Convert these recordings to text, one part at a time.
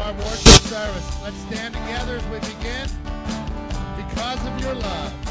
our worship service. Let's stand together as we begin. Because of your love.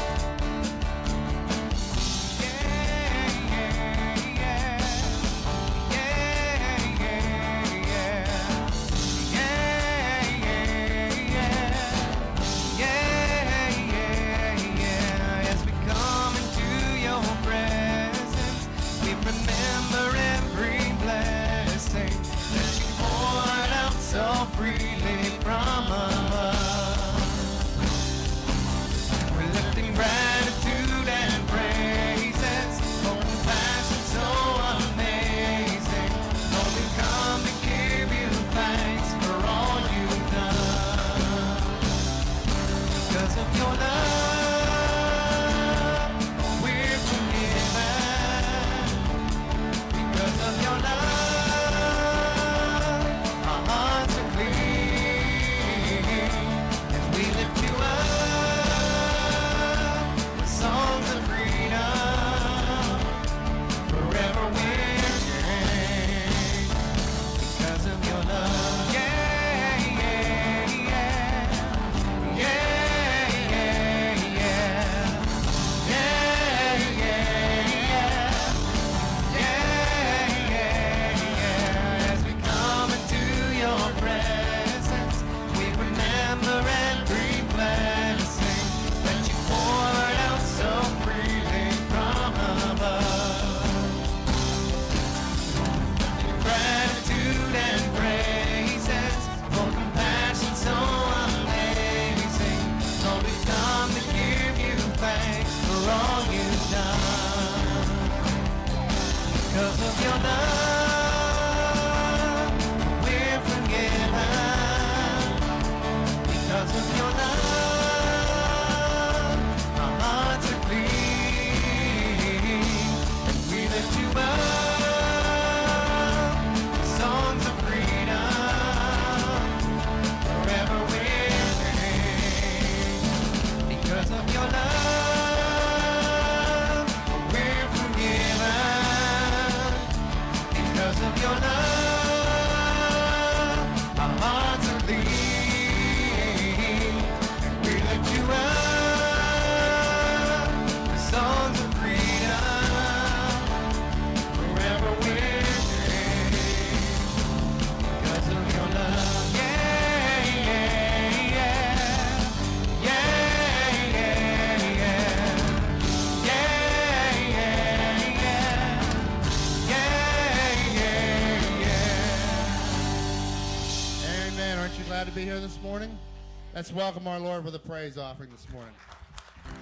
Let's welcome our Lord with a praise offering this morning.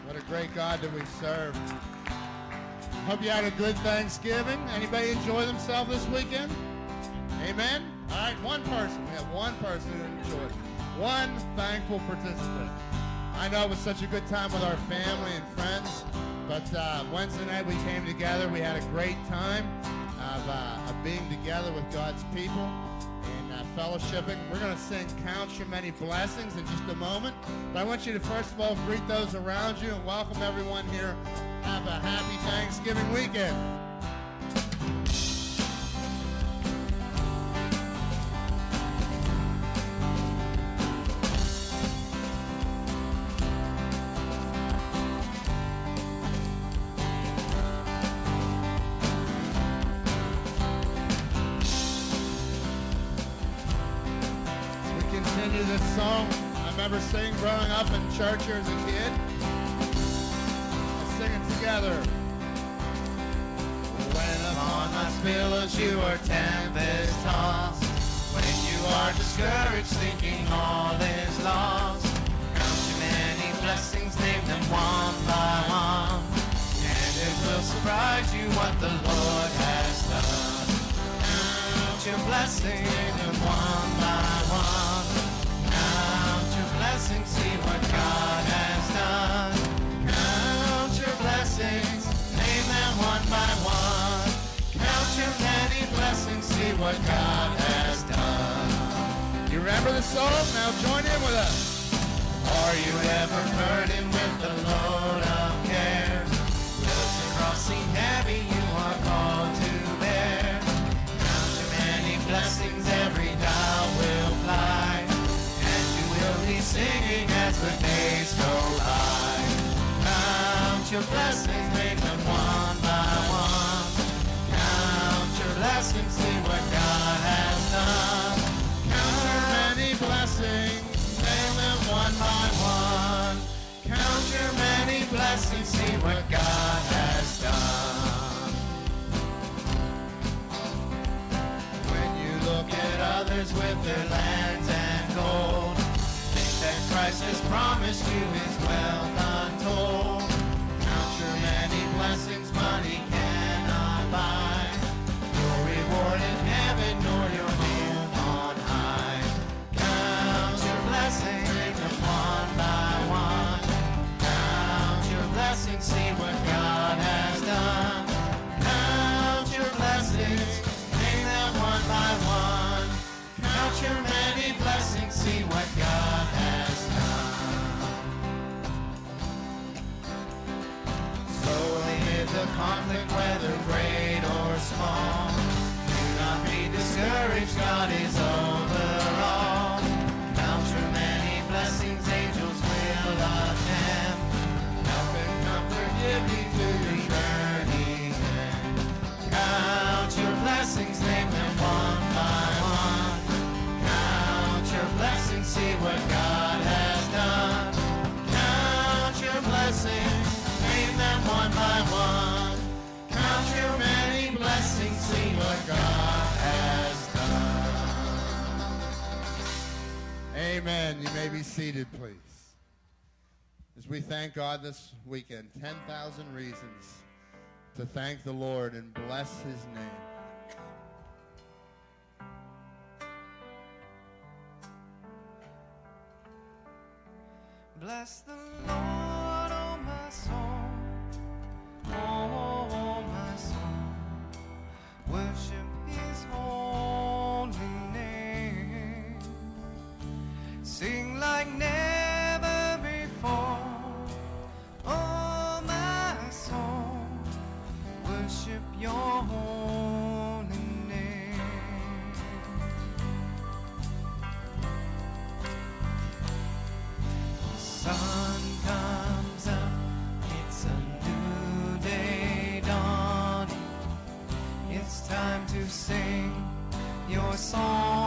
What a great God that we serve. Hope you had a good Thanksgiving. Anybody enjoy themselves this weekend? Amen. All right, one person. We have one person who enjoyed. One thankful participant. I know it was such a good time with our family and friends, but uh, Wednesday night we came together. We had a great time of, uh, of being together with God's people fellowshipping. We're going to sing Count Your Many Blessings in just a moment. But I want you to first of all greet those around you and welcome everyone here. Have a happy Thanksgiving weekend. Surprise you what the Lord has done. Count your blessings one by one. Count your blessings, see what God has done. Count your blessings, name them one by one. Count your many blessings, see what God has done. You remember the song? Now join in with us. Are you ever burdened with the load of seem happy you are called to bear. Count your many blessings, every down will fly, and you will be singing as the days go by. Count your blessings, make them one by one. Count your blessings, see what God has done. Count your many blessings, name them one by one. Count your many blessings, see what God has when you look at others with their lands and gold, think that Christ has promised you his wealth untold. Count your many blessings, money cannot buy. Heaven nor your home on high. Count your blessings, one by one. Count your blessings, see what conflict, whether great or small, do not be discouraged, God is all. Seated, please. As we thank God this weekend, 10,000 reasons to thank the Lord and bless his name. Bless the Lord, oh my soul. Oh, my soul. Worship Sing like never before. Oh, my soul. Worship your holy name. The sun comes up, it's a new day dawning. It's time to sing your song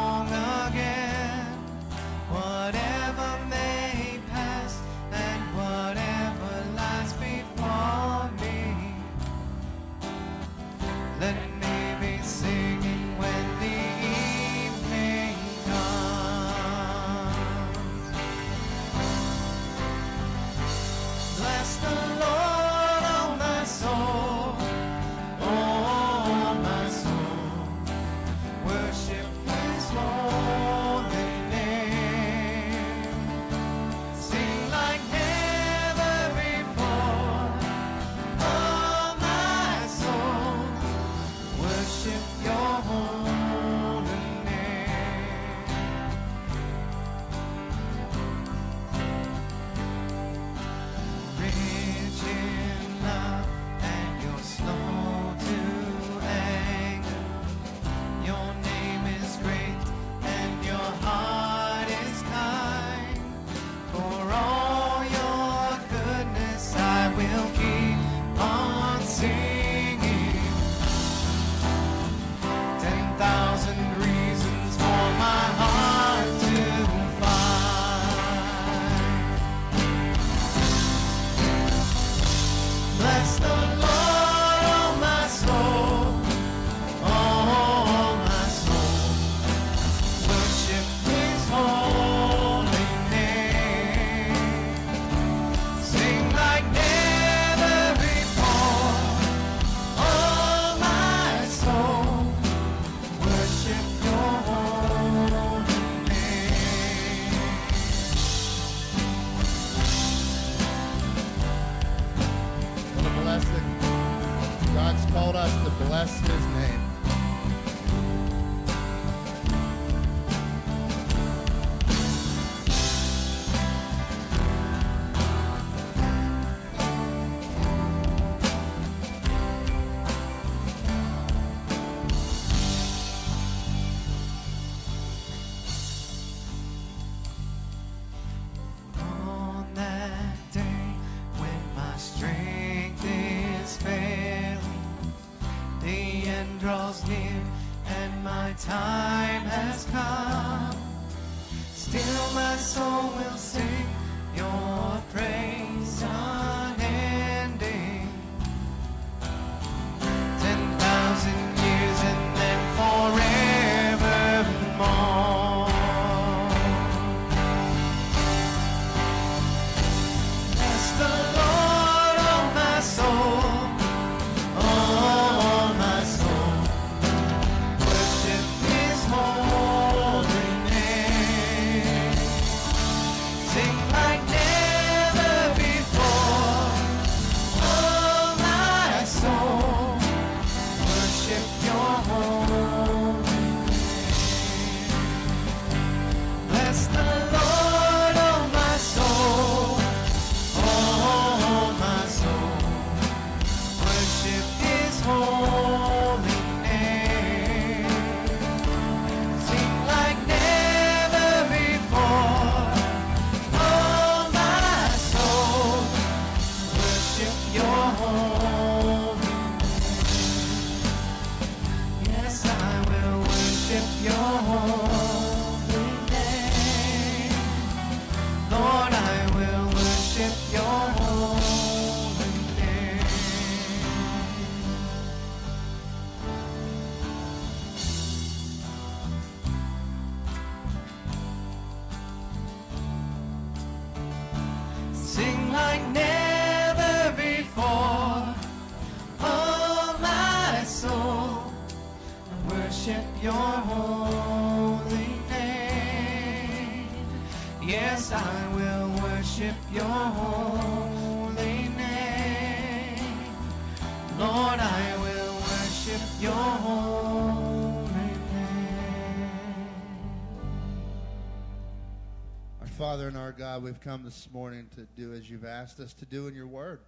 God, we've come this morning to do as you've asked us to do in your word,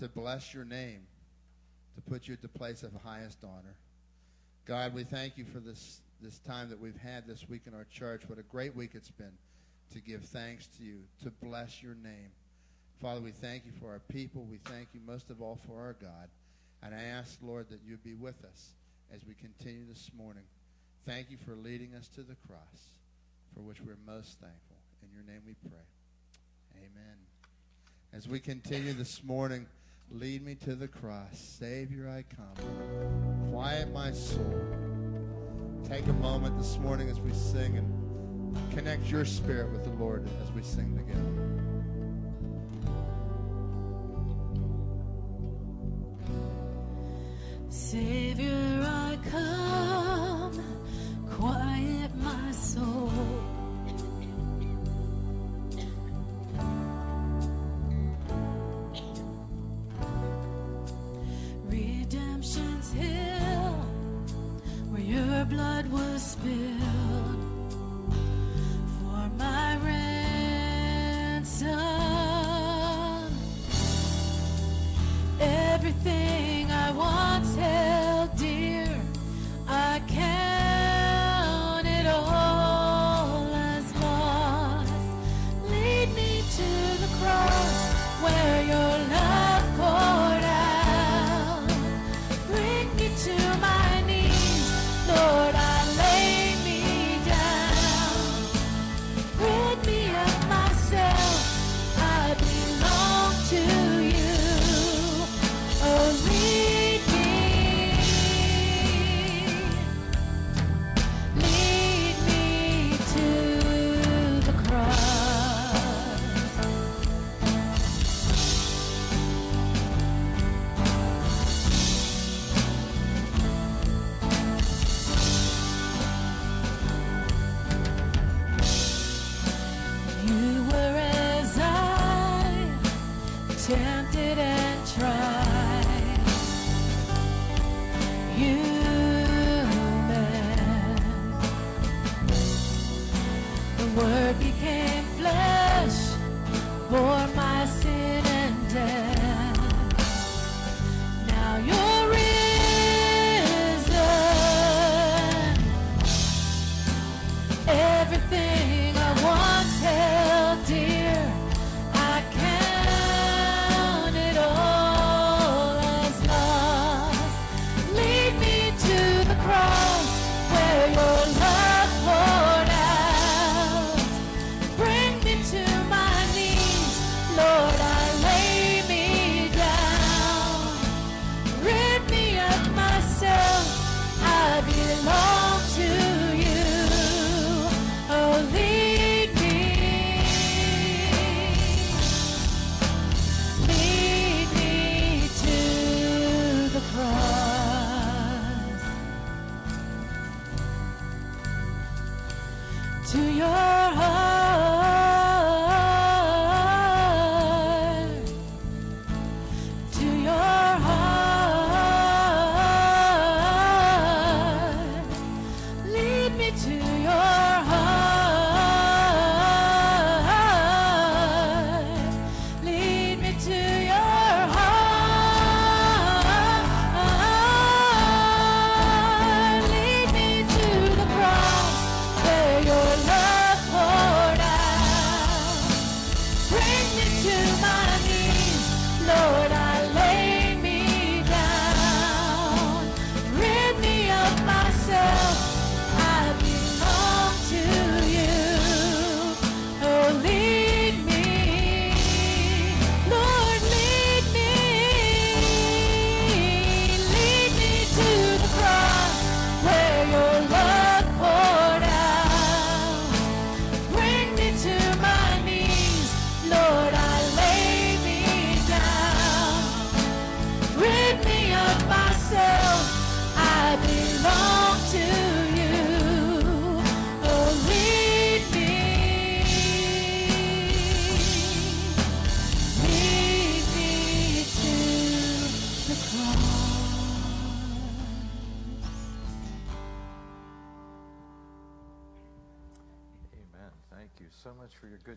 to bless your name, to put you at the place of highest honor. God, we thank you for this, this time that we've had this week in our church. What a great week it's been to give thanks to you, to bless your name. Father, we thank you for our people. We thank you most of all for our God. And I ask, Lord, that you be with us as we continue this morning. Thank you for leading us to the cross, for which we're most thankful. In your name we pray. Amen. As we continue this morning, lead me to the cross. Savior, I come. Quiet my soul. Take a moment this morning as we sing and connect your spirit with the Lord as we sing together. Savior,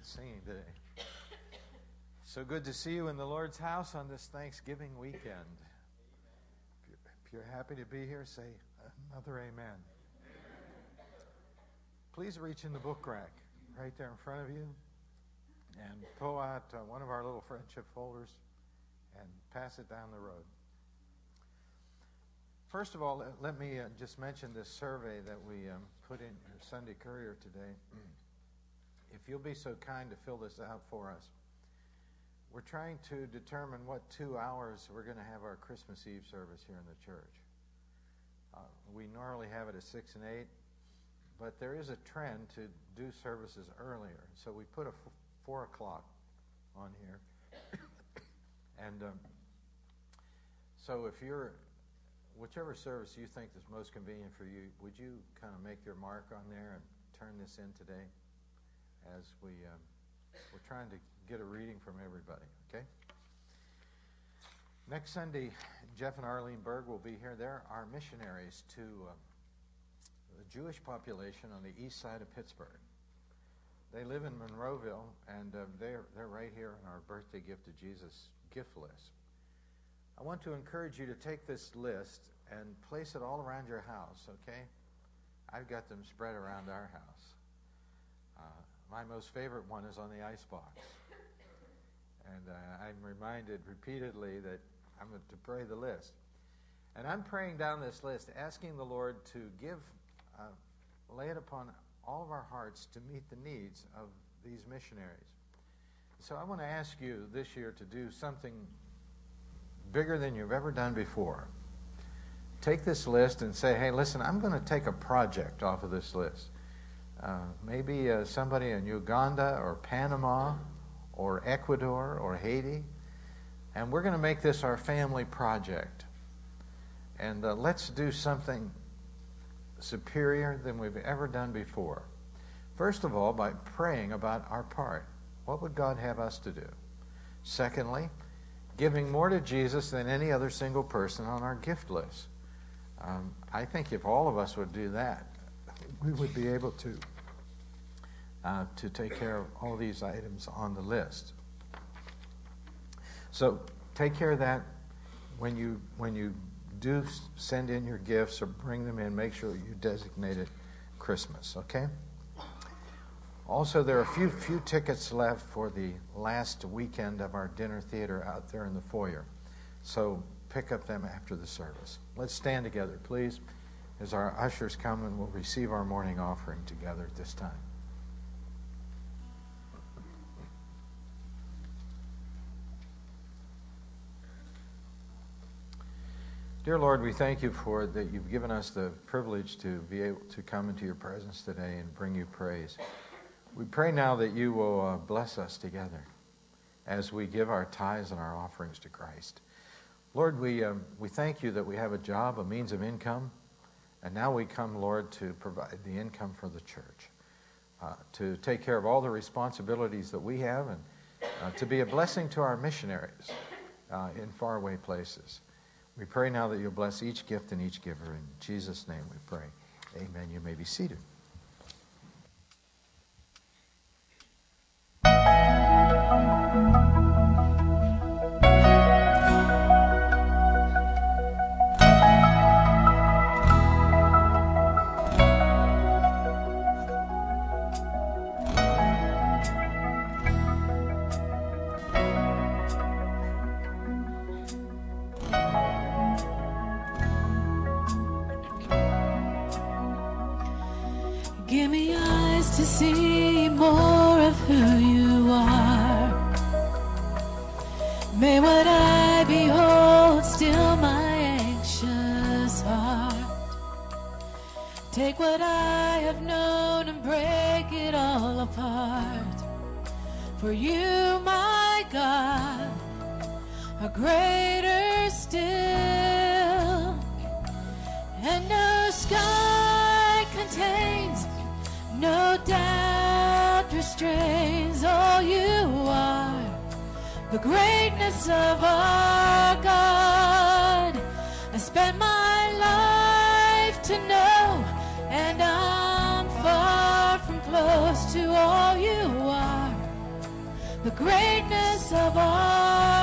good singing today. So good to see you in the Lord's house on this Thanksgiving weekend. If you're, happy to be here, say another amen. Please reach in the book rack right there in front of you and pull out uh, one of our little friendship folders and pass it down the road. First of all, let, let me uh, just mention this survey that we um, put in your Sunday Courier today. if you'll be so kind to fill this out for us. We're trying to determine what two hours we're going to have our Christmas Eve service here in the church. Uh, we normally have it at 6 and 8, but there is a trend to do services earlier. So we put a f- 4 o'clock on here. and um, so if you're, whichever service you think is most convenient for you, would you kind of make your mark on there and turn this in today as we, um, we're trying to get a reading from everybody, okay? Next Sunday, Jeff and Arlene Berg will be here. They're our missionaries to uh, the Jewish population on the east side of Pittsburgh. They live in Monroeville, and uh, they're, they're right here on our birthday gift to Jesus gift list. I want to encourage you to take this list and place it all around your house, okay? I've got them spread around our house. My most favorite one is on the icebox. And uh, I'm reminded repeatedly that I'm to pray the list. And I'm praying down this list, asking the Lord to give, uh, lay it upon all of our hearts to meet the needs of these missionaries. So I want to ask you this year to do something bigger than you've ever done before. Take this list and say, hey, listen, I'm going to take a project off of this list. Uh, maybe uh, somebody in Uganda or Panama or Ecuador or Haiti. And we're going to make this our family project. And uh, let's do something superior than we've ever done before. First of all, by praying about our part. What would God have us to do? Secondly, giving more to Jesus than any other single person on our gift list. Um, I think if all of us would do that, we would be able to uh, to take care of all these items on the list. So take care of that when you when you do send in your gifts or bring them in. Make sure you designate it Christmas. Okay. Also, there are a few few tickets left for the last weekend of our dinner theater out there in the foyer. So pick up them after the service. Let's stand together, please, as our ushers come and we'll receive our morning offering together at this time. Dear Lord, we thank you for that you've given us the privilege to be able to come into your presence today and bring you praise. We pray now that you will uh, bless us together as we give our tithes and our offerings to Christ. Lord, we, um, we thank you that we have a job, a means of income, and now we come, Lord, to provide the income for the church. uh, to take care of all the responsibilities that we have and uh, to be a blessing to our missionaries uh, in faraway places. We pray now that you'll bless each gift and each giver. In Jesus' name we pray. Amen. You may be seated. May what I behold still my anxious heart. Take what I have known and break it all apart. For you, my God, are greater still and no sky contains, no doubt restrains all you are. The greatness of our God. I spent my life to know, and I'm far from close to all you are. The greatness of our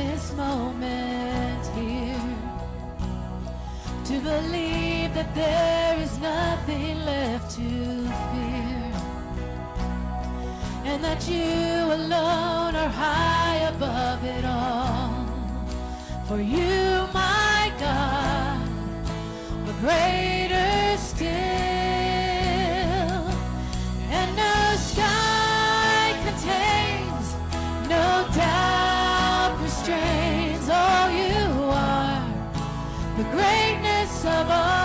this moment here. To believe that there is nothing left to fear. And that you alone are high above it all. For you, my God, are greater still. The greatness of our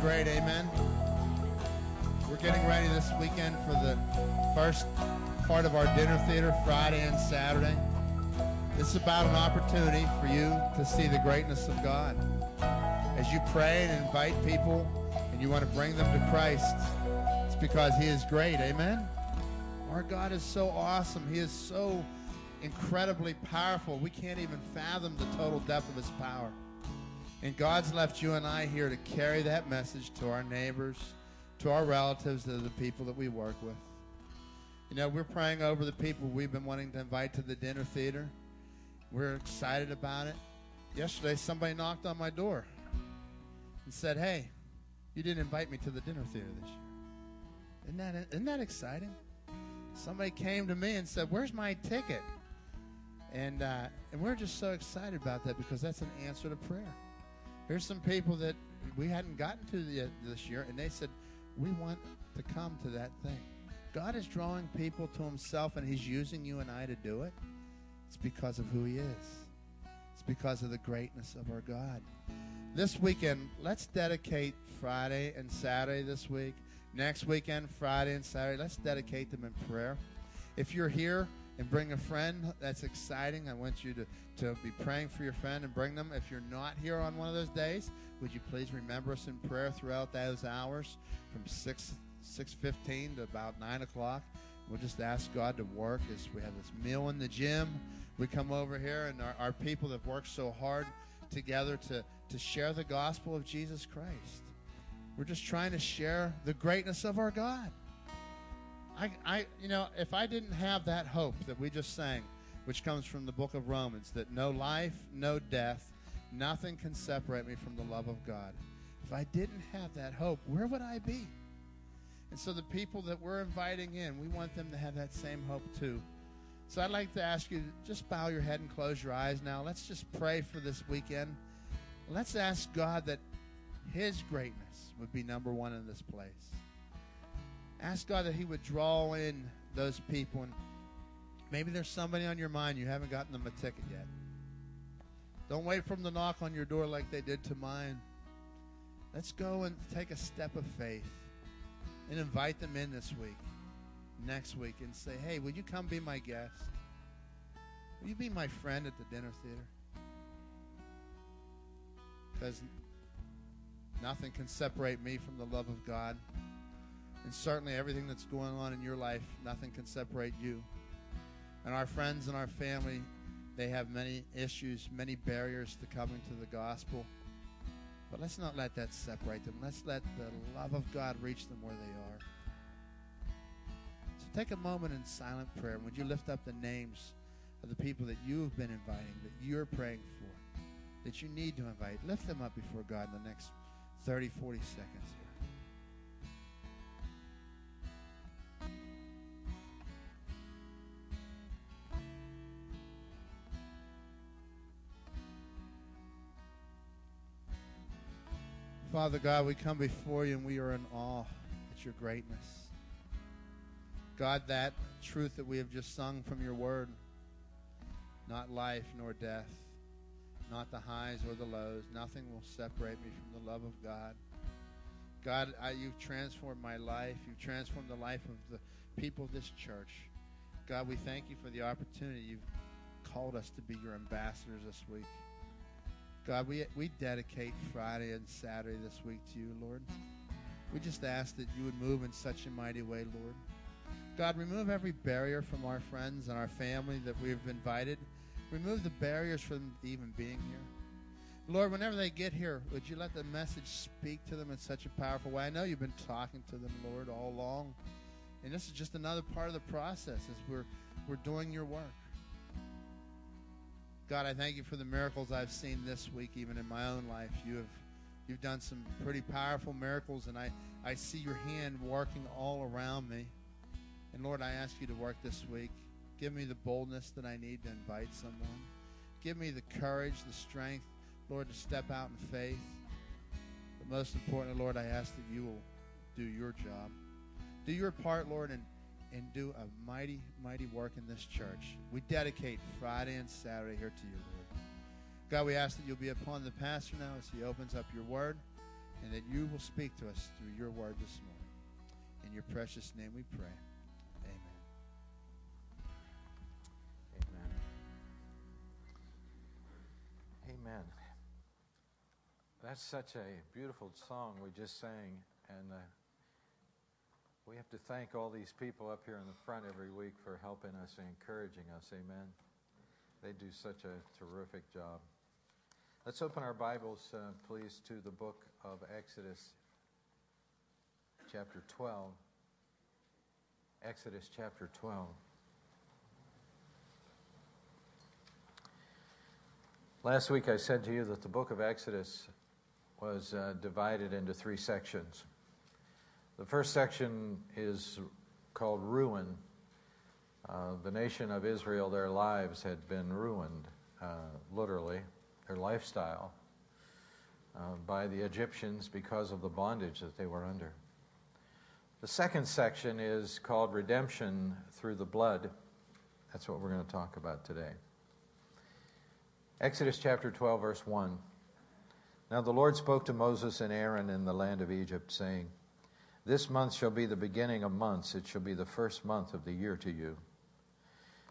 great. Amen. We're getting ready this weekend for the first part of our dinner theater Friday and Saturday. This is about an opportunity for you to see the greatness of God. As you pray and invite people and you want to bring them to Christ, it's because he is great. Amen. Our God is so awesome. He is so incredibly powerful. We can't even fathom the total depth of his power. And God's left you and I here to carry that message to our neighbors, to our relatives, to the people that we work with. You know, we're praying over the people we've been wanting to invite to the dinner theater. We're excited about it. Yesterday, somebody knocked on my door and said, Hey, you didn't invite me to the dinner theater this year. Isn't that, isn't that exciting? Somebody came to me and said, Where's my ticket? And, uh, and we're just so excited about that because that's an answer to prayer. Here's some people that we hadn't gotten to this year, and they said, We want to come to that thing. God is drawing people to Himself, and He's using you and I to do it. It's because of who He is, it's because of the greatness of our God. This weekend, let's dedicate Friday and Saturday this week. Next weekend, Friday and Saturday, let's dedicate them in prayer. If you're here, and bring a friend. That's exciting. I want you to, to be praying for your friend and bring them. If you're not here on one of those days, would you please remember us in prayer throughout those hours from 6, 6.15 to about 9 o'clock. We'll just ask God to work as we have this meal in the gym. We come over here and our, our people that work so hard together to, to share the gospel of Jesus Christ. We're just trying to share the greatness of our God. I, I, you know, if I didn't have that hope that we just sang, which comes from the book of Romans, that no life, no death, nothing can separate me from the love of God. If I didn't have that hope, where would I be? And so the people that we're inviting in, we want them to have that same hope too. So I'd like to ask you to just bow your head and close your eyes now. Let's just pray for this weekend. Let's ask God that His greatness would be number one in this place. Ask God that He would draw in those people. And maybe there's somebody on your mind you haven't gotten them a ticket yet. Don't wait for them to knock on your door like they did to mine. Let's go and take a step of faith and invite them in this week, next week, and say, hey, will you come be my guest? Will you be my friend at the dinner theater? Because nothing can separate me from the love of God. And certainly everything that's going on in your life, nothing can separate you. And our friends and our family, they have many issues, many barriers to coming to the gospel. But let's not let that separate them. Let's let the love of God reach them where they are. So take a moment in silent prayer. Would you lift up the names of the people that you have been inviting, that you're praying for, that you need to invite? Lift them up before God in the next 30, 40 seconds. Father God, we come before you and we are in awe at your greatness. God, that truth that we have just sung from your word, not life nor death, not the highs or the lows, nothing will separate me from the love of God. God, I, you've transformed my life. You've transformed the life of the people of this church. God, we thank you for the opportunity you've called us to be your ambassadors this week. God, we, we dedicate Friday and Saturday this week to you, Lord. We just ask that you would move in such a mighty way, Lord. God, remove every barrier from our friends and our family that we've invited. Remove the barriers from even being here. Lord, whenever they get here, would you let the message speak to them in such a powerful way? I know you've been talking to them, Lord, all along. And this is just another part of the process as we're, we're doing your work. God, I thank you for the miracles I've seen this week, even in my own life. You have you've done some pretty powerful miracles, and I, I see your hand working all around me. And Lord, I ask you to work this week. Give me the boldness that I need to invite someone. Give me the courage, the strength, Lord, to step out in faith. But most importantly, Lord, I ask that you will do your job. Do your part, Lord, and and do a mighty, mighty work in this church. We dedicate Friday and Saturday here to you, Lord. God, we ask that you'll be upon the pastor now as he opens up your word. and that you will speak to us through your word this morning. In your precious name we pray. Amen. Amen. Amen. That's such a beautiful song we just sang, and uh, we have to thank all these people up here in the front every week for helping us and encouraging us. Amen. They do such a terrific job. Let's open our Bibles, uh, please, to the book of Exodus, chapter 12. Exodus chapter 12. Last week I said to you that the book of Exodus was uh, divided into three sections. The first section is called Ruin. Uh, the nation of Israel, their lives had been ruined, uh, literally, their lifestyle, uh, by the Egyptians because of the bondage that they were under. The second section is called Redemption Through the Blood. That's what we're going to talk about today. Exodus chapter 12, verse 1. Now the Lord spoke to Moses and Aaron in the land of Egypt, saying, This month shall be the beginning of months, it shall be the first month of the year to you.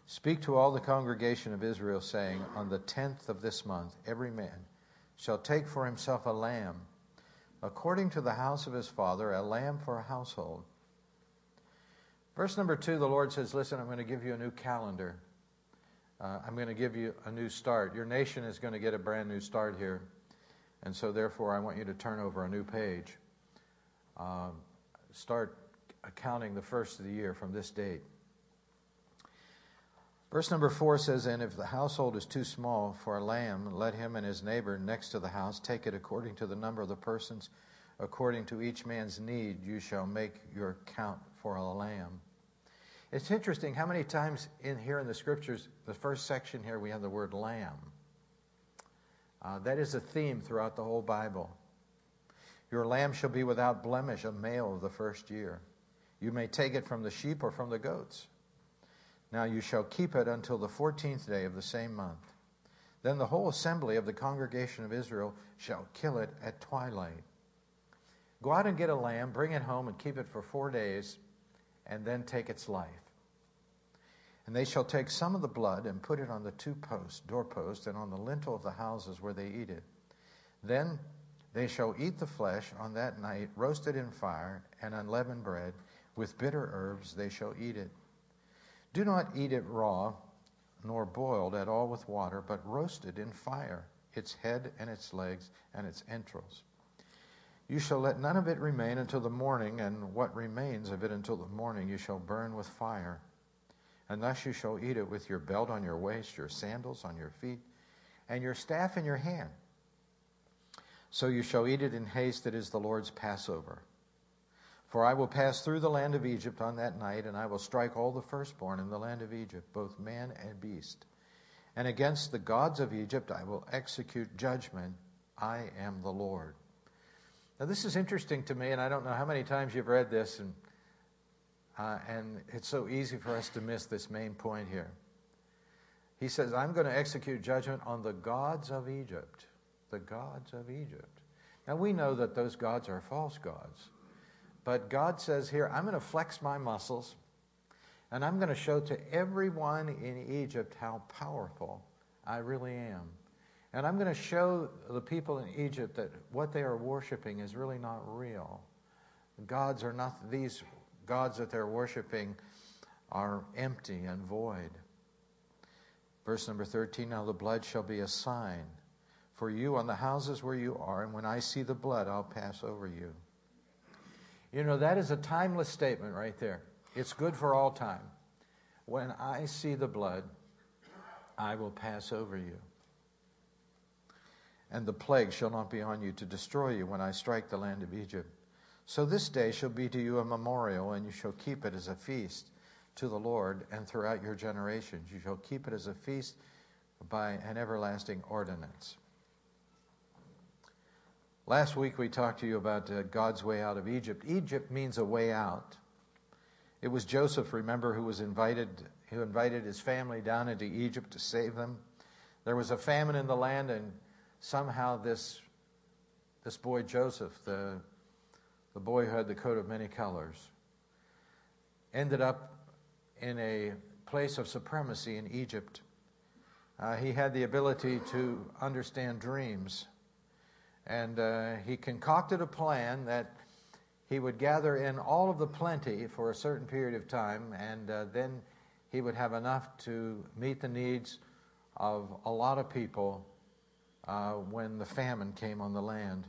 Speak to all the congregation of Israel, saying, On the tenth of this month, every man shall take for himself a lamb, according to the house of his father, a lamb for a household. Verse number two, the Lord says, Listen, I'm going to give you a new calendar. Uh, I'm going to give you a new start. Your nation is going to get a brand new start here. And so, therefore, I want you to turn over a new page. Um, start accounting the first of the year from this date. Verse number four says, And if the household is too small for a lamb, let him and his neighbor next to the house take it according to the number of the persons, according to each man's need, you shall make your count for a lamb. It's interesting how many times in here in the scriptures, the first section here, we have the word lamb. Uh, that is a theme throughout the whole Bible. Your lamb shall be without blemish, a male of the first year. You may take it from the sheep or from the goats. Now you shall keep it until the fourteenth day of the same month. Then the whole assembly of the congregation of Israel shall kill it at twilight. Go out and get a lamb, bring it home, and keep it for four days and then take its life. And they shall take some of the blood and put it on the two posts, doorposts, and on the lintel of the houses where they eat it. Then they shall eat the flesh on that night, roasted in fire, and unleavened bread. With bitter herbs they shall eat it. Do not eat it raw, nor boiled at all with water, but roasted in fire, its head and its legs and its entrails. You shall let none of it remain until the morning, and what remains of it until the morning you shall burn with fire. And thus you shall eat it with your belt on your waist, your sandals on your feet, and your staff in your hand. So you shall eat it in haste, it is the Lord's Passover. For I will pass through the land of Egypt on that night, and I will strike all the firstborn in the land of Egypt, both man and beast. And against the gods of Egypt I will execute judgment. I am the Lord. Now, this is interesting to me, and I don't know how many times you've read this, and, uh, and it's so easy for us to miss this main point here. He says, I'm going to execute judgment on the gods of Egypt. The gods of Egypt. Now, we know that those gods are false gods. But God says here, I'm going to flex my muscles, and I'm going to show to everyone in Egypt how powerful I really am. And I'm going to show the people in Egypt that what they are worshiping is really not real. Gods are not, these gods that they're worshiping are empty and void. Verse number 13 Now the blood shall be a sign for you on the houses where you are, and when I see the blood, I'll pass over you. You know, that is a timeless statement right there. It's good for all time. When I see the blood, I will pass over you and the plague shall not be on you to destroy you when I strike the land of Egypt. So this day shall be to you a memorial, and you shall keep it as a feast to the Lord, and throughout your generations you shall keep it as a feast by an everlasting ordinance. Last week we talked to you about uh, God's way out of Egypt. Egypt means a way out. It was Joseph, remember, who was invited, who invited his family down into Egypt to save them. There was a famine in the land, and somehow this this boy Joseph, the, the boy who had the coat of many colors, ended up in a place of supremacy in Egypt. Uh, he had the ability to understand dreams. And uh, he concocted a plan that he would gather in all of the plenty for a certain period of time, and uh, then he would have enough to meet the needs of a lot of people uh, when the famine came on the land.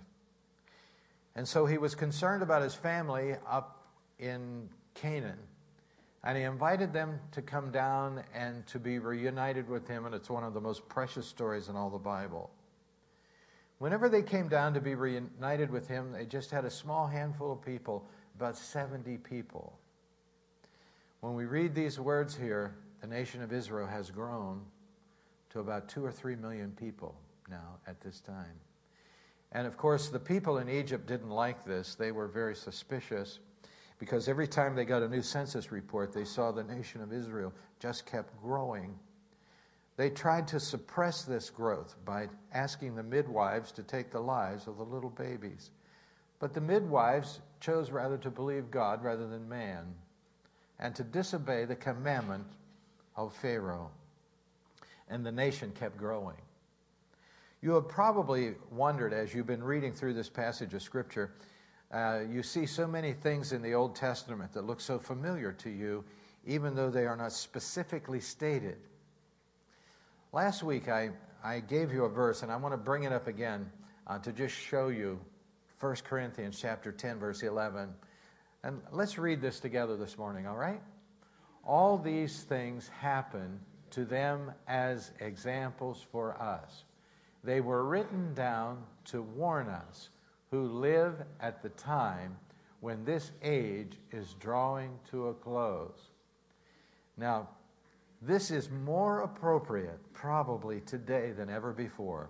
And so he was concerned about his family up in Canaan. And he invited them to come down and to be reunited with him, and it's one of the most precious stories in all the Bible. Whenever they came down to be reunited with him, they just had a small handful of people, about 70 people. When we read these words here, the nation of Israel has grown to about two or three million people now at this time. And of course, the people in Egypt didn't like this. They were very suspicious because every time they got a new census report, they saw the nation of Israel just kept growing. They tried to suppress this growth by asking the midwives to take the lives of the little babies. But the midwives chose rather to believe God rather than man and to disobey the commandment of Pharaoh. And the nation kept growing. You have probably wondered as you've been reading through this passage of Scripture, uh, you see so many things in the Old Testament that look so familiar to you, even though they are not specifically stated. Last week, I, I gave you a verse, and I want to bring it up again uh, to just show you 1 Corinthians chapter 10, verse 11. And let's read this together this morning, all right? All these things happen to them as examples for us. They were written down to warn us who live at the time when this age is drawing to a close. Now, this is more appropriate probably today than ever before.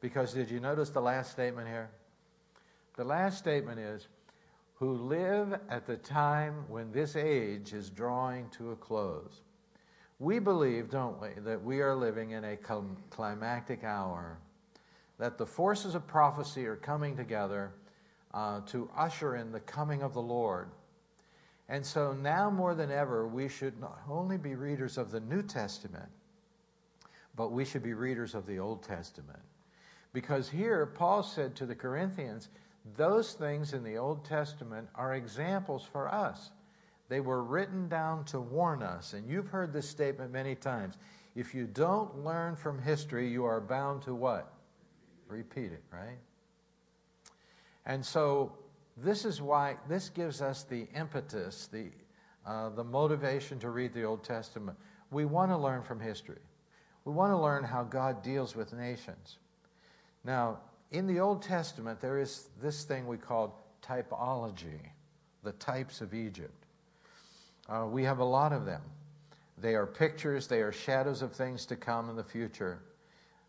Because did you notice the last statement here? The last statement is, who live at the time when this age is drawing to a close. We believe, don't we, that we are living in a climactic hour, that the forces of prophecy are coming together uh, to usher in the coming of the Lord. And so now more than ever, we should not only be readers of the New Testament, but we should be readers of the Old Testament. Because here, Paul said to the Corinthians, those things in the Old Testament are examples for us. They were written down to warn us. And you've heard this statement many times. If you don't learn from history, you are bound to what? Repeat it, right? And so this is why this gives us the impetus, the, uh, the motivation to read the Old Testament. We want to learn from history. We want to learn how God deals with nations. Now, in the Old Testament, there is this thing we call typology, the types of Egypt. Uh, we have a lot of them. They are pictures, they are shadows of things to come in the future.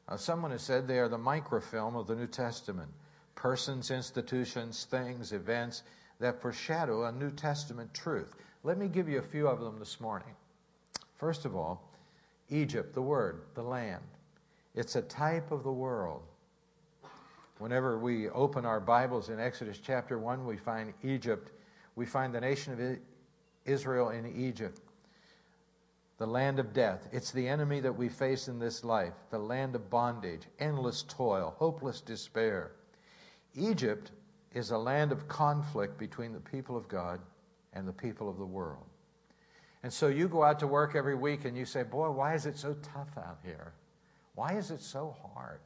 Uh, someone has said they are the microfilm of the New Testament persons, institutions, things, events that foreshadow a New Testament truth. Let me give you a few of them this morning. First of all, Egypt, the word, the land. It's a type of the world. Whenever we open our Bibles in Exodus chapter 1, we find Egypt. We find the nation of Israel in Egypt, the land of death. It's the enemy that we face in this life, the land of bondage, endless toil, hopeless despair. Egypt is a land of conflict between the people of God and the people of the world. And so you go out to work every week and you say, Boy, why is it so tough out here? Why is it so hard?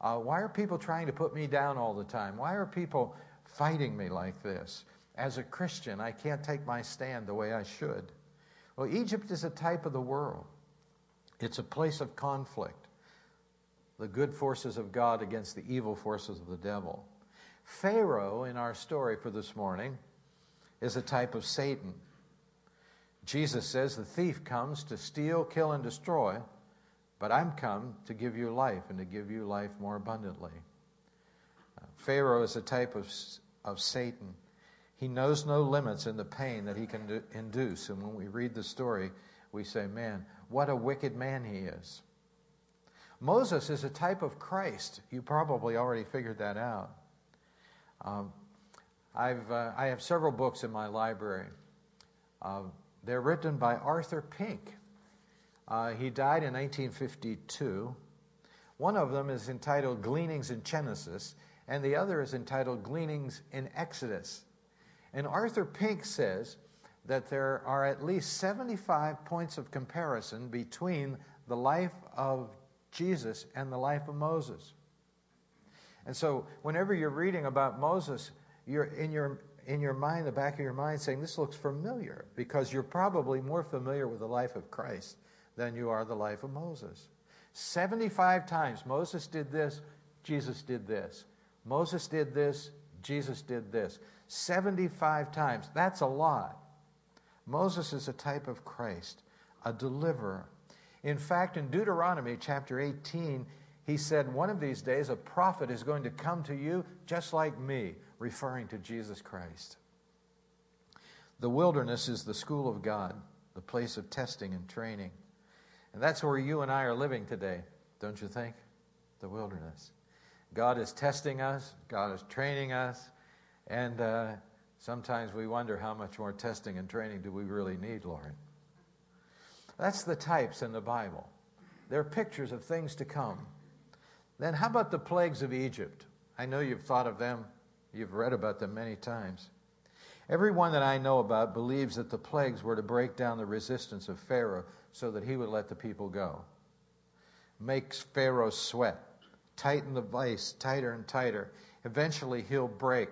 Uh, why are people trying to put me down all the time? Why are people fighting me like this? As a Christian, I can't take my stand the way I should. Well, Egypt is a type of the world, it's a place of conflict. The good forces of God against the evil forces of the devil. Pharaoh, in our story for this morning, is a type of Satan. Jesus says the thief comes to steal, kill, and destroy, but I'm come to give you life and to give you life more abundantly. Pharaoh is a type of, of Satan. He knows no limits in the pain that he can do, induce. And when we read the story, we say, man, what a wicked man he is. Moses is a type of Christ. You probably already figured that out. Um, I've, uh, I have several books in my library. Uh, they're written by Arthur Pink. Uh, he died in 1952. One of them is entitled Gleanings in Genesis, and the other is entitled Gleanings in Exodus. And Arthur Pink says that there are at least 75 points of comparison between the life of Jesus and the life of Moses. And so, whenever you're reading about Moses, you're in your in your mind, the back of your mind, saying, This looks familiar, because you're probably more familiar with the life of Christ than you are the life of Moses. 75 times Moses did this, Jesus did this. Moses did this, Jesus did this. 75 times. That's a lot. Moses is a type of Christ, a deliverer. In fact, in Deuteronomy chapter 18, he said, One of these days a prophet is going to come to you just like me, referring to Jesus Christ. The wilderness is the school of God, the place of testing and training. And that's where you and I are living today, don't you think? The wilderness. God is testing us, God is training us, and uh, sometimes we wonder how much more testing and training do we really need, Lord? That's the types in the Bible. They're pictures of things to come. Then, how about the plagues of Egypt? I know you've thought of them, you've read about them many times. Everyone that I know about believes that the plagues were to break down the resistance of Pharaoh so that he would let the people go. Makes Pharaoh sweat, tighten the vice tighter and tighter. Eventually, he'll break.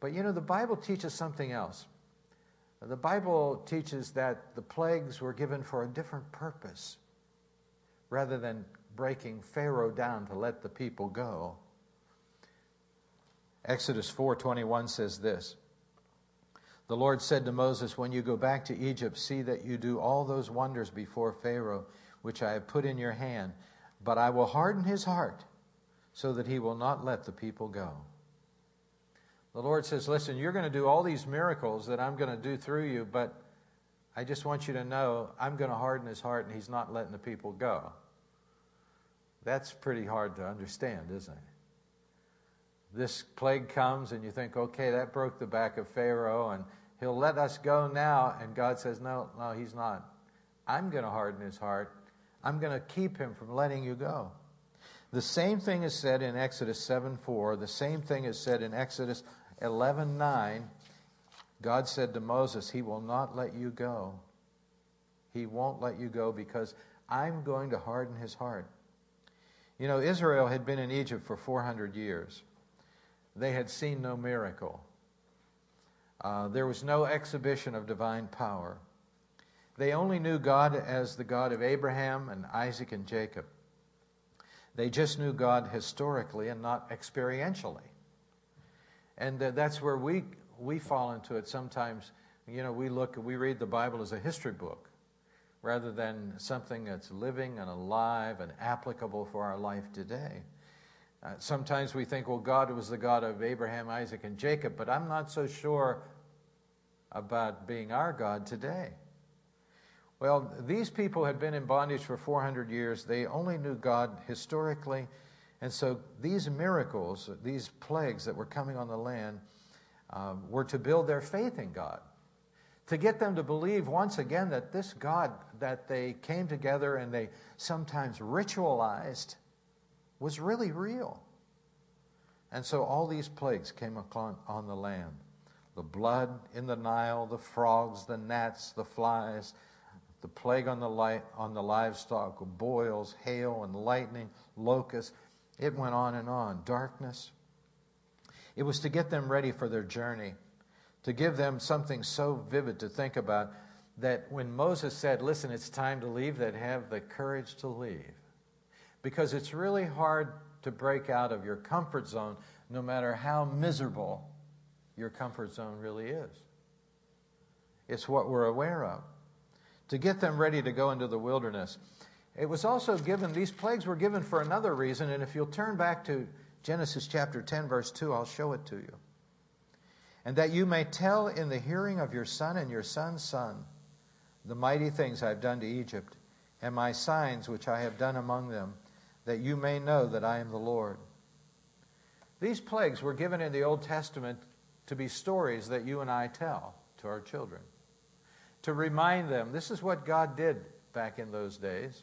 But you know, the Bible teaches something else. The Bible teaches that the plagues were given for a different purpose. Rather than breaking Pharaoh down to let the people go. Exodus 4:21 says this. The Lord said to Moses, "When you go back to Egypt, see that you do all those wonders before Pharaoh which I have put in your hand, but I will harden his heart so that he will not let the people go." The Lord says, "Listen, you're going to do all these miracles that I'm going to do through you, but I just want you to know I'm going to harden his heart and he's not letting the people go." That's pretty hard to understand, isn't it? This plague comes, and you think, okay, that broke the back of Pharaoh, and he'll let us go now. And God says, no, no, he's not. I'm going to harden his heart. I'm going to keep him from letting you go. The same thing is said in Exodus 7 4. The same thing is said in Exodus 11 9. God said to Moses, He will not let you go. He won't let you go because I'm going to harden his heart. You know, Israel had been in Egypt for 400 years. They had seen no miracle. Uh, there was no exhibition of divine power. They only knew God as the God of Abraham and Isaac and Jacob. They just knew God historically and not experientially. And uh, that's where we, we fall into it sometimes. You know, we look, we read the Bible as a history book rather than something that's living and alive and applicable for our life today. Uh, sometimes we think, well, God was the God of Abraham, Isaac, and Jacob, but I'm not so sure about being our God today. Well, these people had been in bondage for 400 years. They only knew God historically. And so these miracles, these plagues that were coming on the land, um, were to build their faith in God to get them to believe once again that this God that they came together and they sometimes ritualized was really real. And so all these plagues came upon on the land the blood in the Nile, the frogs, the gnats, the flies, the plague on the, li- on the livestock, boils, hail, and lightning, locusts. It went on and on. Darkness. It was to get them ready for their journey to give them something so vivid to think about that when Moses said, Listen, it's time to leave, they'd have the courage to leave. Because it's really hard to break out of your comfort zone, no matter how miserable your comfort zone really is. It's what we're aware of. To get them ready to go into the wilderness. It was also given, these plagues were given for another reason, and if you'll turn back to Genesis chapter 10, verse 2, I'll show it to you and that you may tell in the hearing of your son and your son's son the mighty things I have done to Egypt, and my signs which I have done among them, that you may know that I am the Lord. These plagues were given in the Old Testament to be stories that you and I tell to our children, to remind them this is what God did back in those days.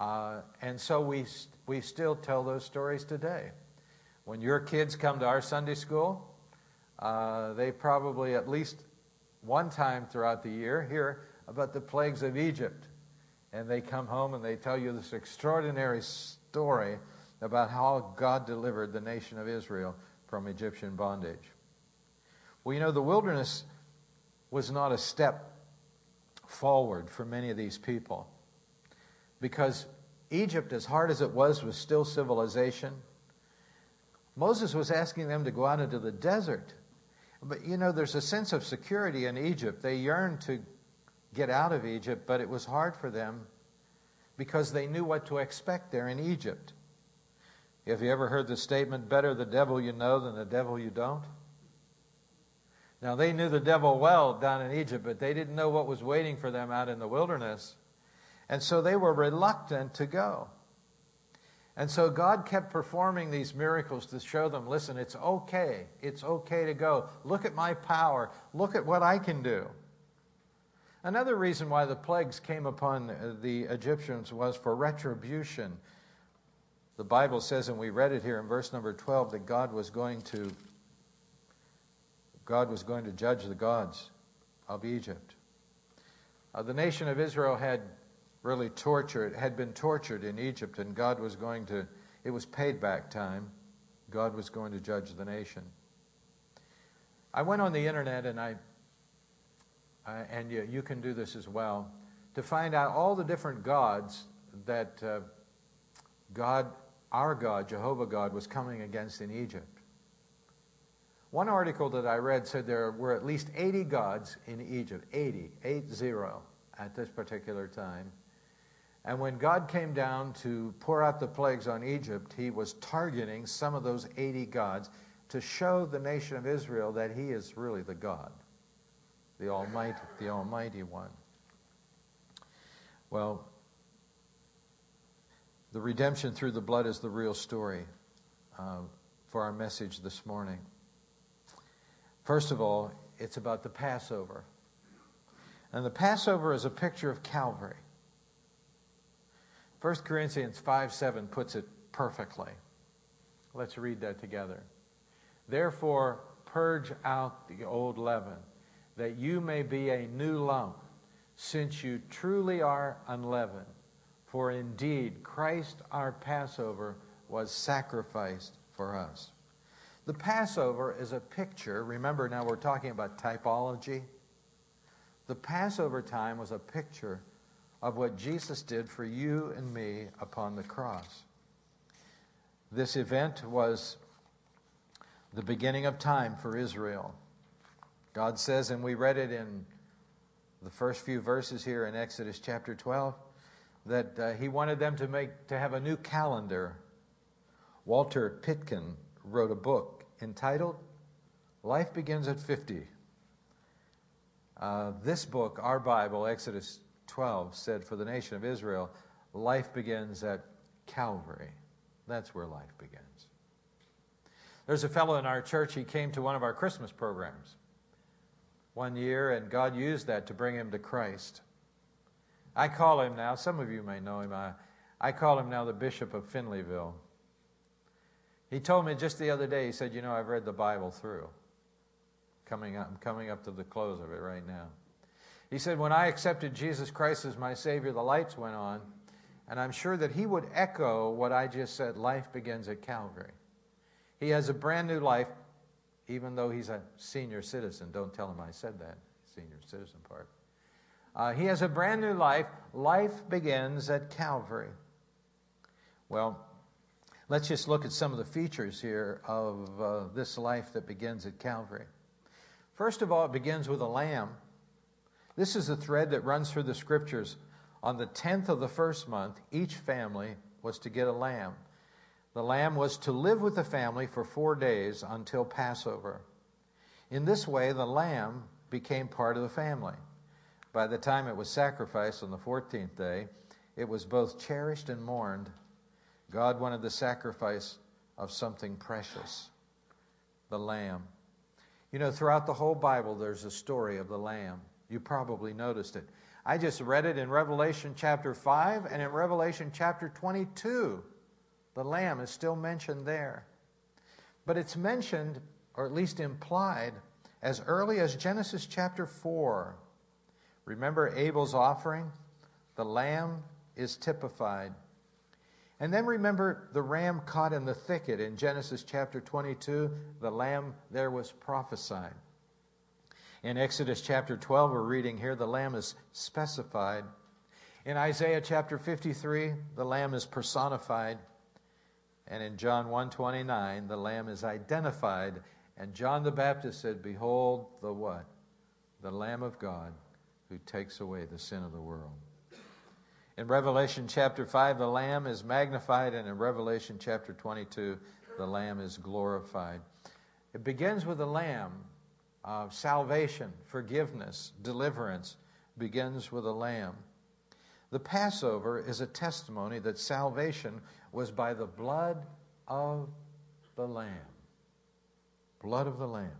Uh, and so we, we still tell those stories today. When your kids come to our Sunday school, uh, they probably at least one time throughout the year hear about the plagues of Egypt. And they come home and they tell you this extraordinary story about how God delivered the nation of Israel from Egyptian bondage. Well, you know, the wilderness was not a step forward for many of these people because Egypt, as hard as it was, was still civilization. Moses was asking them to go out into the desert. But you know, there's a sense of security in Egypt. They yearned to get out of Egypt, but it was hard for them because they knew what to expect there in Egypt. Have you ever heard the statement, better the devil you know than the devil you don't? Now, they knew the devil well down in Egypt, but they didn't know what was waiting for them out in the wilderness. And so they were reluctant to go. And so God kept performing these miracles to show them listen, it's okay. It's okay to go. Look at my power. Look at what I can do. Another reason why the plagues came upon the Egyptians was for retribution. The Bible says, and we read it here in verse number 12, that God was going to God was going to judge the gods of Egypt. Uh, the nation of Israel had really tortured, had been tortured in Egypt, and God was going to, it was paid back time. God was going to judge the nation. I went on the internet and I, uh, and you, you, can do this as well, to find out all the different gods that uh, God our God, Jehovah God, was coming against in Egypt. One article that I read said there were at least 80 gods in Egypt, 80, 80 at this particular time. And when God came down to pour out the plagues on Egypt, he was targeting some of those 80 gods to show the nation of Israel that he is really the God, the Almighty, the Almighty One. Well, the redemption through the blood is the real story uh, for our message this morning. First of all, it's about the Passover. And the Passover is a picture of Calvary. 1 Corinthians 5 7 puts it perfectly. Let's read that together. Therefore, purge out the old leaven, that you may be a new lump, since you truly are unleavened. For indeed, Christ our Passover was sacrificed for us. The Passover is a picture. Remember, now we're talking about typology. The Passover time was a picture of what Jesus did for you and me upon the cross. This event was the beginning of time for Israel. God says, and we read it in the first few verses here in Exodus chapter 12 that uh, he wanted them to make to have a new calendar. Walter Pitkin wrote a book entitled "Life Begins at 50." Uh, this book, our Bible, Exodus 12, said for the nation of Israel, life begins at Calvary. That's where life begins. There's a fellow in our church, he came to one of our Christmas programs one year, and God used that to bring him to Christ. I call him now, some of you may know him, I, I call him now the Bishop of Finleyville. He told me just the other day, he said, You know, I've read the Bible through. Coming up, I'm coming up to the close of it right now. He said, When I accepted Jesus Christ as my Savior, the lights went on, and I'm sure that he would echo what I just said life begins at Calvary. He has a brand new life, even though he's a senior citizen. Don't tell him I said that, senior citizen part. Uh, he has a brand new life. Life begins at Calvary. Well, let's just look at some of the features here of uh, this life that begins at Calvary. First of all, it begins with a lamb. This is a thread that runs through the scriptures. On the 10th of the first month, each family was to get a lamb. The lamb was to live with the family for four days until Passover. In this way, the lamb became part of the family. By the time it was sacrificed on the 14th day, it was both cherished and mourned. God wanted the sacrifice of something precious the lamb. You know, throughout the whole Bible, there's a story of the lamb. You probably noticed it. I just read it in Revelation chapter 5 and in Revelation chapter 22. The lamb is still mentioned there. But it's mentioned, or at least implied, as early as Genesis chapter 4. Remember Abel's offering? The lamb is typified. And then remember the ram caught in the thicket in Genesis chapter 22. The lamb there was prophesied. In Exodus chapter 12, we're reading here, the lamb is specified. In Isaiah chapter 53, the lamb is personified. And in John 1:29, the lamb is identified. And John the Baptist said, "Behold the what? The lamb of God who takes away the sin of the world." In Revelation chapter 5, the Lamb is magnified, and in Revelation chapter 22, the Lamb is glorified. It begins with the Lamb. Uh, salvation, forgiveness, deliverance begins with a lamb. The Passover is a testimony that salvation was by the blood of the Lamb. Blood of the Lamb.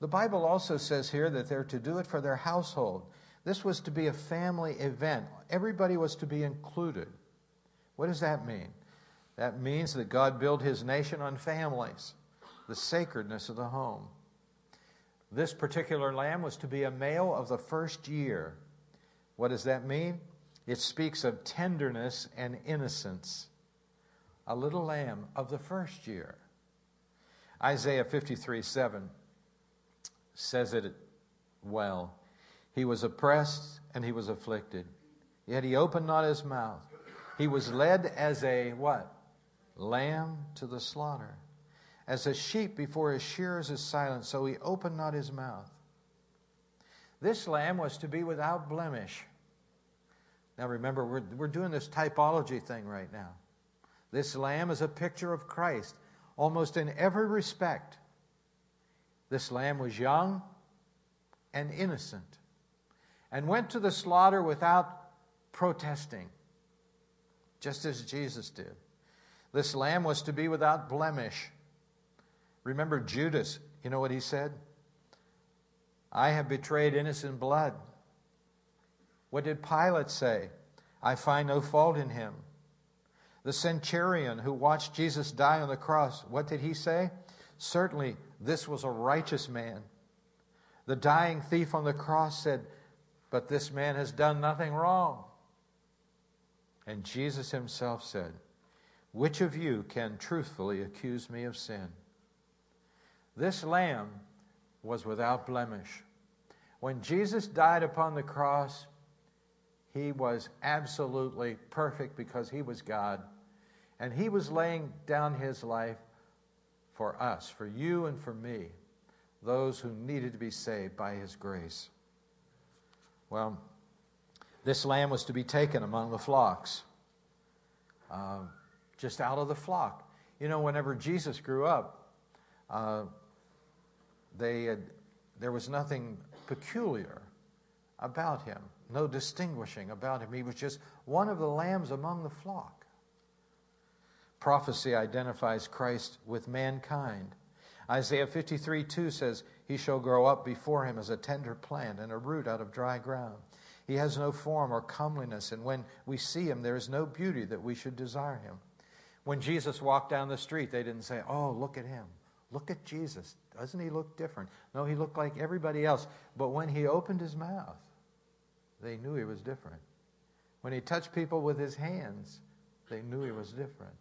The Bible also says here that they're to do it for their household. This was to be a family event. Everybody was to be included. What does that mean? That means that God built his nation on families, the sacredness of the home. This particular lamb was to be a male of the first year. What does that mean? It speaks of tenderness and innocence. A little lamb of the first year. Isaiah 53 7 says it well. He was oppressed and he was afflicted, yet he opened not his mouth. He was led as a what? Lamb to the slaughter. As a sheep before his shearers is silent, so he opened not his mouth. This lamb was to be without blemish. Now remember, we're, we're doing this typology thing right now. This lamb is a picture of Christ, almost in every respect. This lamb was young and innocent and went to the slaughter without protesting, just as Jesus did. This lamb was to be without blemish. Remember Judas, you know what he said? I have betrayed innocent blood. What did Pilate say? I find no fault in him. The centurion who watched Jesus die on the cross, what did he say? Certainly, this was a righteous man. The dying thief on the cross said, but this man has done nothing wrong. And Jesus himself said, Which of you can truthfully accuse me of sin? This lamb was without blemish. When Jesus died upon the cross, he was absolutely perfect because he was God. And he was laying down his life for us, for you and for me, those who needed to be saved by his grace. Well, this lamb was to be taken among the flocks, uh, just out of the flock. You know, whenever Jesus grew up, uh, they had, there was nothing peculiar about him, no distinguishing about him. He was just one of the lambs among the flock. Prophecy identifies Christ with mankind. Isaiah 53 2 says, He shall grow up before him as a tender plant and a root out of dry ground. He has no form or comeliness, and when we see him, there is no beauty that we should desire him. When Jesus walked down the street, they didn't say, Oh, look at him. Look at Jesus. Doesn't he look different? No, he looked like everybody else. But when he opened his mouth, they knew he was different. When he touched people with his hands, they knew he was different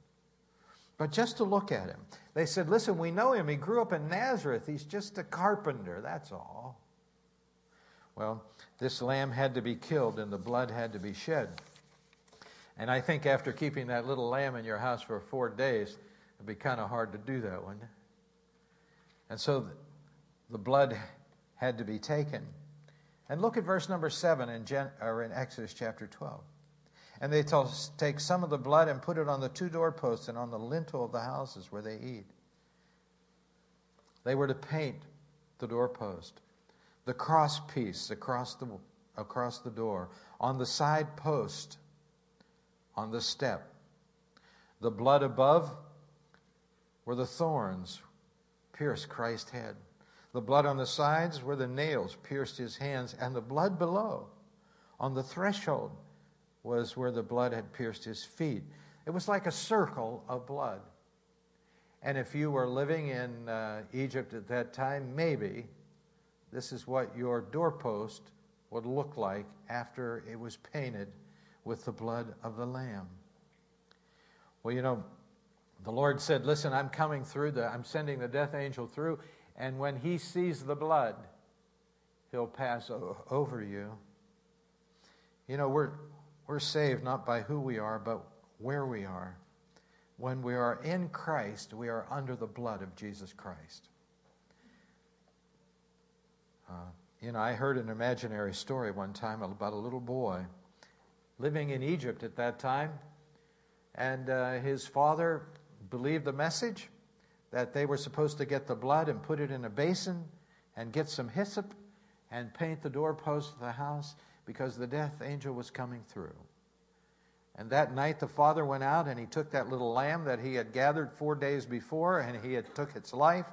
but just to look at him. They said, Listen, we know him. He grew up in Nazareth. He's just a carpenter. That's all. Well, this lamb had to be killed and the blood had to be shed. And I think after keeping that little lamb in your house for four days, it'd be kind of hard to do that, wouldn't it? And so the blood had to be taken. And look at verse number 7 in, Gen- or in Exodus chapter 12. And they take some of the blood and put it on the two doorposts and on the lintel of the houses where they eat. They were to paint the doorpost, the cross piece across the, across the door, on the side post, on the step. The blood above were the thorns pierced Christ's head. The blood on the sides where the nails pierced his hands, and the blood below on the threshold was where the blood had pierced his feet. It was like a circle of blood. And if you were living in uh, Egypt at that time, maybe this is what your doorpost would look like after it was painted with the blood of the Lamb. Well, you know, the Lord said, Listen, I'm coming through, the, I'm sending the death angel through, and when he sees the blood, he'll pass o- over you. You know, we're, we're saved not by who we are, but where we are. When we are in Christ, we are under the blood of Jesus Christ. Uh, you know, I heard an imaginary story one time about a little boy living in Egypt at that time, and uh, his father believed the message that they were supposed to get the blood and put it in a basin and get some hyssop and paint the doorpost of the house because the death angel was coming through. And that night the father went out and he took that little lamb that he had gathered four days before and he had took its life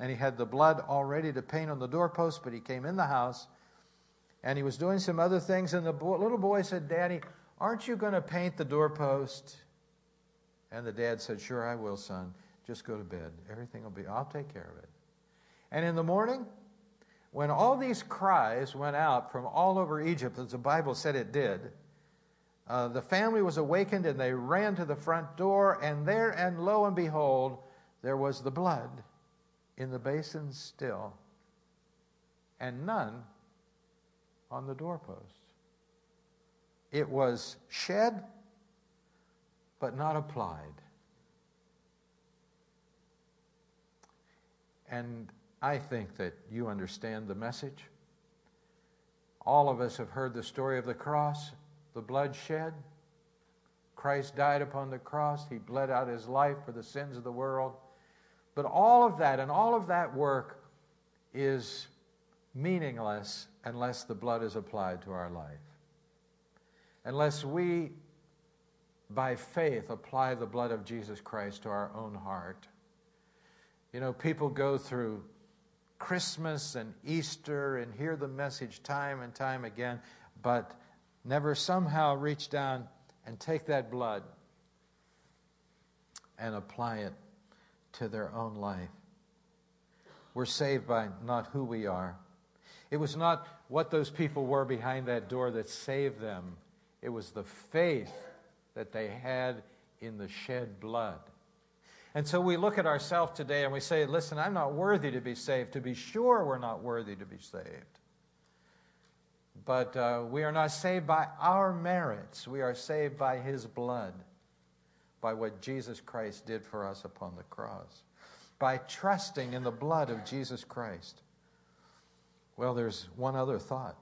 and he had the blood all ready to paint on the doorpost, but he came in the house and he was doing some other things. And the little boy said, Daddy, aren't you going to paint the doorpost? And the dad said, Sure, I will, son. Just go to bed. Everything will be, I'll take care of it. And in the morning, when all these cries went out from all over Egypt, as the Bible said it did, uh, the family was awakened and they ran to the front door, and there, and lo and behold, there was the blood in the basin still, and none on the doorpost. It was shed, but not applied. And I think that you understand the message. All of us have heard the story of the cross, the blood shed. Christ died upon the cross. He bled out his life for the sins of the world. But all of that and all of that work is meaningless unless the blood is applied to our life. Unless we, by faith, apply the blood of Jesus Christ to our own heart. You know, people go through Christmas and Easter and hear the message time and time again, but never somehow reach down and take that blood and apply it to their own life. We're saved by not who we are. It was not what those people were behind that door that saved them, it was the faith that they had in the shed blood. And so we look at ourselves today and we say, listen, I'm not worthy to be saved. To be sure, we're not worthy to be saved. But uh, we are not saved by our merits. We are saved by His blood, by what Jesus Christ did for us upon the cross, by trusting in the blood of Jesus Christ. Well, there's one other thought.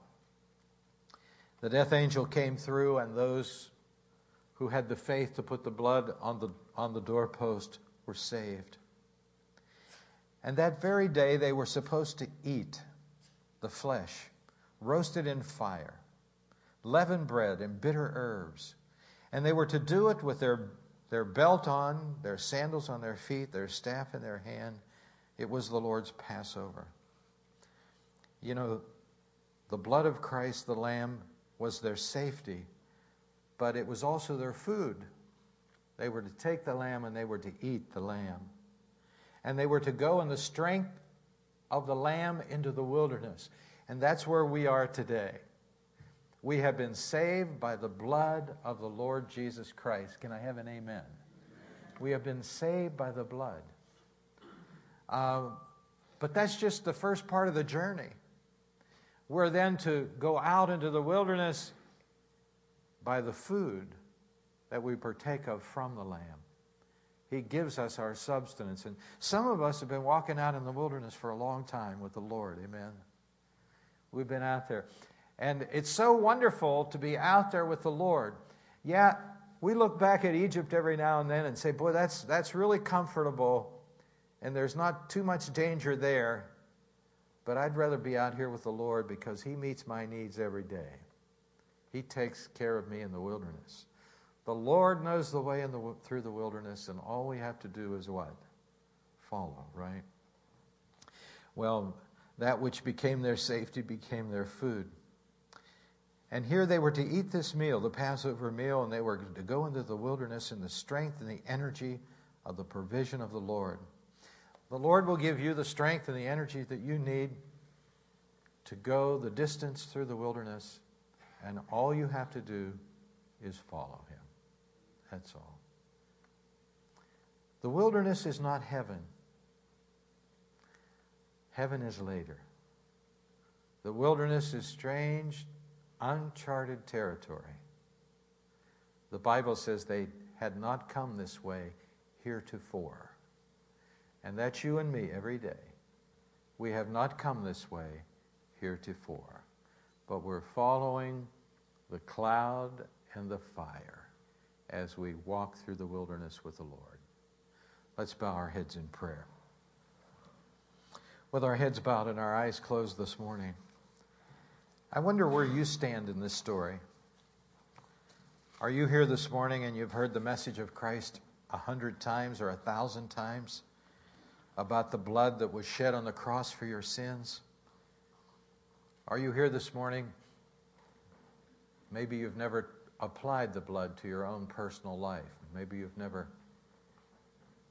The death angel came through, and those who had the faith to put the blood on the, on the doorpost were saved. And that very day, they were supposed to eat the flesh, roasted in fire, leavened bread, and bitter herbs. And they were to do it with their, their belt on, their sandals on their feet, their staff in their hand. It was the Lord's Passover. You know, the blood of Christ, the Lamb, was their safety, but it was also their food. They were to take the lamb and they were to eat the lamb. And they were to go in the strength of the lamb into the wilderness. And that's where we are today. We have been saved by the blood of the Lord Jesus Christ. Can I have an amen? amen. We have been saved by the blood. Uh, but that's just the first part of the journey. We're then to go out into the wilderness by the food that we partake of from the Lamb. He gives us our substance. And some of us have been walking out in the wilderness for a long time with the Lord. Amen. We've been out there. And it's so wonderful to be out there with the Lord. Yeah, we look back at Egypt every now and then and say, boy, that's, that's really comfortable, and there's not too much danger there. But I'd rather be out here with the Lord because He meets my needs every day. He takes care of me in the wilderness. The Lord knows the way the, through the wilderness, and all we have to do is what? Follow, right? Well, that which became their safety became their food. And here they were to eat this meal, the Passover meal, and they were to go into the wilderness in the strength and the energy of the provision of the Lord. The Lord will give you the strength and the energy that you need to go the distance through the wilderness, and all you have to do is follow Him. That's all. The wilderness is not heaven, heaven is later. The wilderness is strange, uncharted territory. The Bible says they had not come this way heretofore. And that's you and me every day. We have not come this way heretofore, but we're following the cloud and the fire as we walk through the wilderness with the Lord. Let's bow our heads in prayer. With our heads bowed and our eyes closed this morning, I wonder where you stand in this story. Are you here this morning and you've heard the message of Christ a hundred times or a thousand times about the blood that was shed on the cross for your sins? Are you here this morning? Maybe you've never applied the blood to your own personal life. Maybe you've never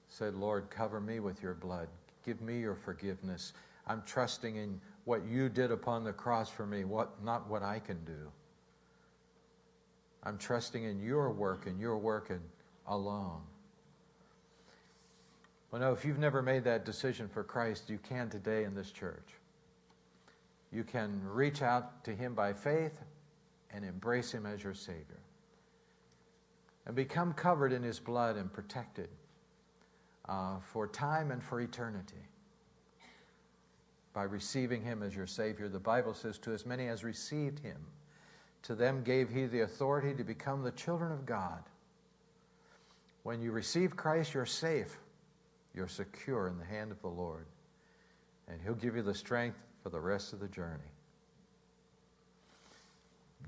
said, Lord, cover me with your blood. Give me your forgiveness. I'm trusting in what you did upon the cross for me, what, not what I can do. I'm trusting in your work and your work alone. Well, no, if you've never made that decision for Christ, you can today in this church. You can reach out to Him by faith and embrace Him as your Savior. And become covered in His blood and protected uh, for time and for eternity by receiving Him as your Savior. The Bible says, To as many as received Him, to them gave He the authority to become the children of God. When you receive Christ, you're safe, you're secure in the hand of the Lord, and He'll give you the strength for the rest of the journey.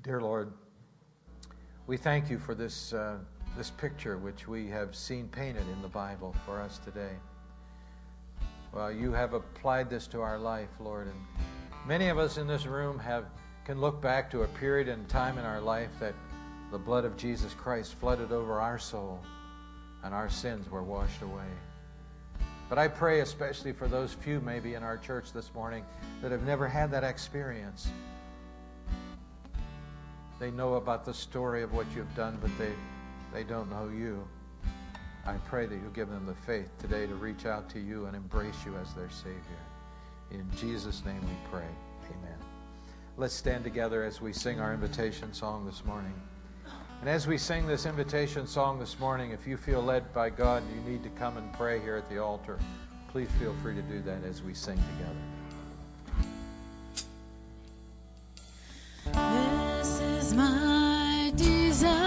Dear Lord, we thank you for this, uh, this picture which we have seen painted in the Bible for us today. Well, you have applied this to our life, Lord, and many of us in this room have can look back to a period in time in our life that the blood of Jesus Christ flooded over our soul and our sins were washed away. But I pray especially for those few maybe in our church this morning that have never had that experience. They know about the story of what you've done, but they, they don't know you. I pray that you'll give them the faith today to reach out to you and embrace you as their Savior. In Jesus' name we pray. Amen. Let's stand together as we sing our invitation song this morning. And as we sing this invitation song this morning, if you feel led by God and you need to come and pray here at the altar, please feel free to do that as we sing together. My desire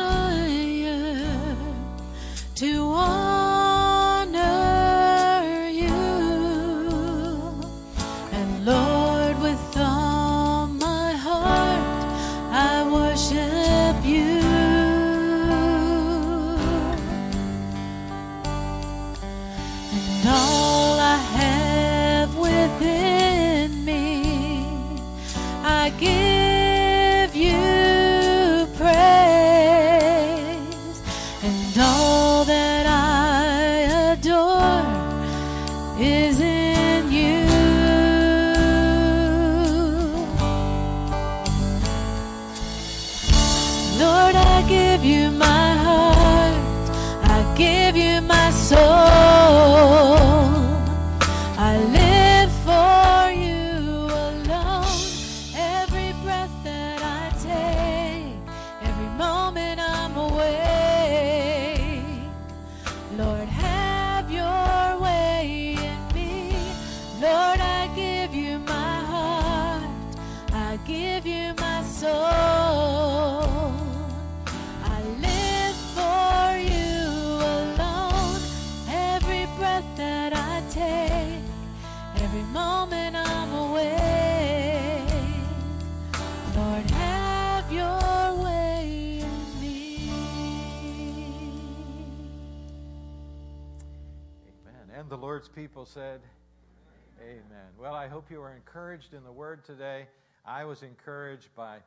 were encouraged in the word today. I was encouraged by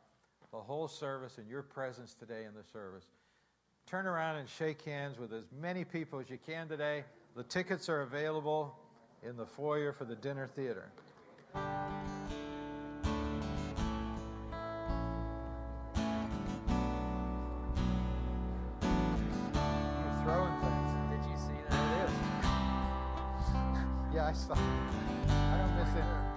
the whole service and your presence today in the service. Turn around and shake hands with as many people as you can today. The tickets are available in the foyer for the dinner theater. You're throwing things. Did you see that? It is. Yeah, I saw. I don't miss it.